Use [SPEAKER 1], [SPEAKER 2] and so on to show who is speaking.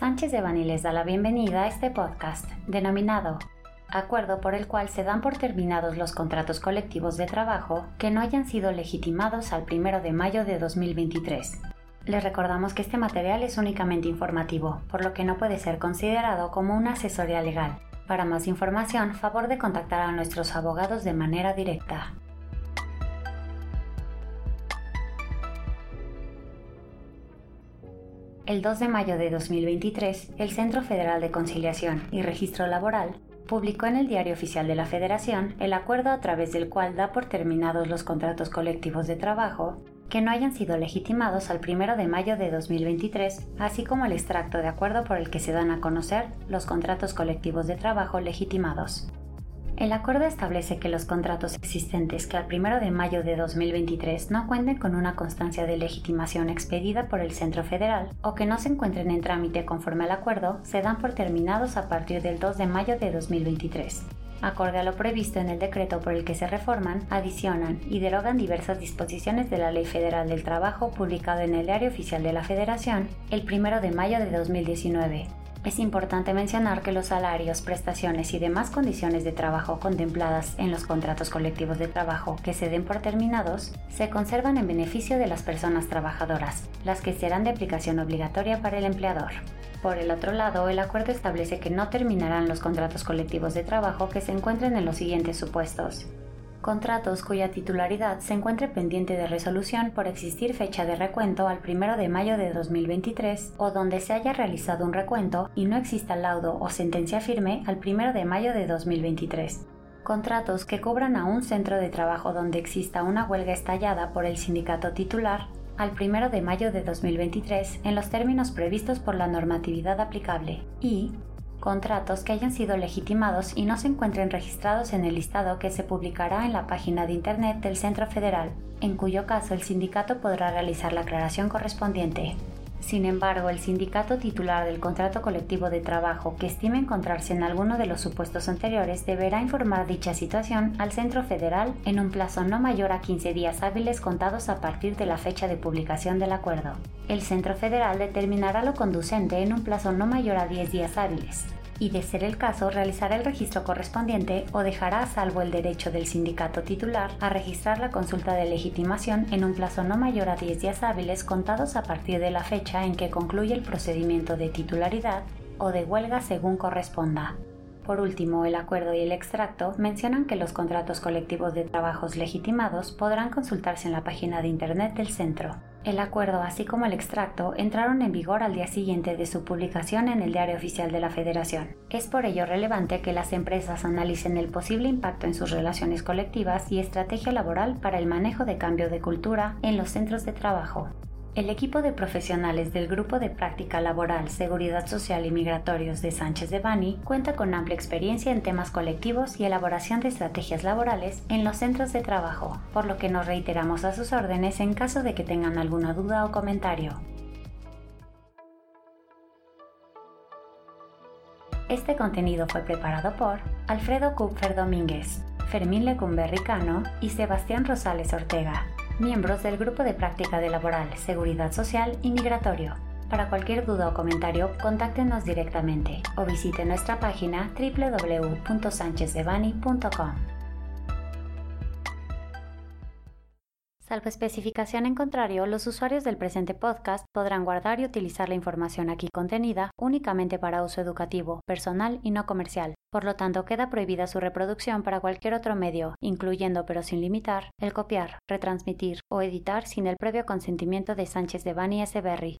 [SPEAKER 1] Sánchez de Bani les da la bienvenida a este podcast, denominado Acuerdo por el cual se dan por terminados los contratos colectivos de trabajo que no hayan sido legitimados al 1 de mayo de 2023. Les recordamos que este material es únicamente informativo, por lo que no puede ser considerado como una asesoría legal. Para más información, favor de contactar a nuestros abogados de manera directa. El 2 de mayo de 2023, el Centro Federal de Conciliación y Registro Laboral publicó en el Diario Oficial de la Federación el acuerdo a través del cual da por terminados los contratos colectivos de trabajo que no hayan sido legitimados al 1 de mayo de 2023, así como el extracto de acuerdo por el que se dan a conocer los contratos colectivos de trabajo legitimados. El acuerdo establece que los contratos existentes que al 1 de mayo de 2023 no cuenten con una constancia de legitimación expedida por el Centro Federal o que no se encuentren en trámite conforme al acuerdo se dan por terminados a partir del 2 de mayo de 2023. Acorde a lo previsto en el decreto por el que se reforman, adicionan y derogan diversas disposiciones de la Ley Federal del Trabajo publicado en el Diario Oficial de la Federación el 1 de mayo de 2019, es importante mencionar que los salarios, prestaciones y demás condiciones de trabajo contempladas en los contratos colectivos de trabajo que se den por terminados se conservan en beneficio de las personas trabajadoras, las que serán de aplicación obligatoria para el empleador. Por el otro lado, el acuerdo establece que no terminarán los contratos colectivos de trabajo que se encuentren en los siguientes supuestos contratos cuya titularidad se encuentre pendiente de resolución por existir fecha de recuento al 1 de mayo de 2023 o donde se haya realizado un recuento y no exista laudo o sentencia firme al 1 de mayo de 2023. Contratos que cubran a un centro de trabajo donde exista una huelga estallada por el sindicato titular al 1 de mayo de 2023 en los términos previstos por la normatividad aplicable y contratos que hayan sido legitimados y no se encuentren registrados en el listado que se publicará en la página de Internet del Centro Federal, en cuyo caso el sindicato podrá realizar la aclaración correspondiente. Sin embargo, el sindicato titular del contrato colectivo de trabajo que estime encontrarse en alguno de los supuestos anteriores deberá informar dicha situación al Centro Federal en un plazo no mayor a 15 días hábiles contados a partir de la fecha de publicación del acuerdo. El Centro Federal determinará lo conducente en un plazo no mayor a 10 días hábiles y, de ser el caso, realizará el registro correspondiente o dejará a salvo el derecho del sindicato titular a registrar la consulta de legitimación en un plazo no mayor a 10 días hábiles contados a partir de la fecha en que concluye el procedimiento de titularidad o de huelga según corresponda. Por último, el acuerdo y el extracto mencionan que los contratos colectivos de trabajos legitimados podrán consultarse en la página de Internet del centro. El acuerdo, así como el extracto, entraron en vigor al día siguiente de su publicación en el Diario Oficial de la Federación. Es por ello relevante que las empresas analicen el posible impacto en sus relaciones colectivas y estrategia laboral para el manejo de cambio de cultura en los centros de trabajo. El equipo de profesionales del Grupo de Práctica Laboral, Seguridad Social y Migratorios de Sánchez de Bani cuenta con amplia experiencia en temas colectivos y elaboración de estrategias laborales en los centros de trabajo, por lo que nos reiteramos a sus órdenes en caso de que tengan alguna duda o comentario. Este contenido fue preparado por Alfredo Kupfer Domínguez, Fermín Lecumberricano y Sebastián Rosales Ortega miembros del Grupo de Práctica de Laboral, Seguridad Social y Migratorio. Para cualquier duda o comentario, contáctenos directamente o visite nuestra página www.sanchezdevani.com. Salvo especificación en contrario, los usuarios del presente podcast podrán guardar y utilizar la información aquí contenida únicamente para uso educativo, personal y no comercial. Por lo tanto, queda prohibida su reproducción para cualquier otro medio, incluyendo pero sin limitar, el copiar, retransmitir o editar sin el previo consentimiento de Sánchez de Bani S. Berry,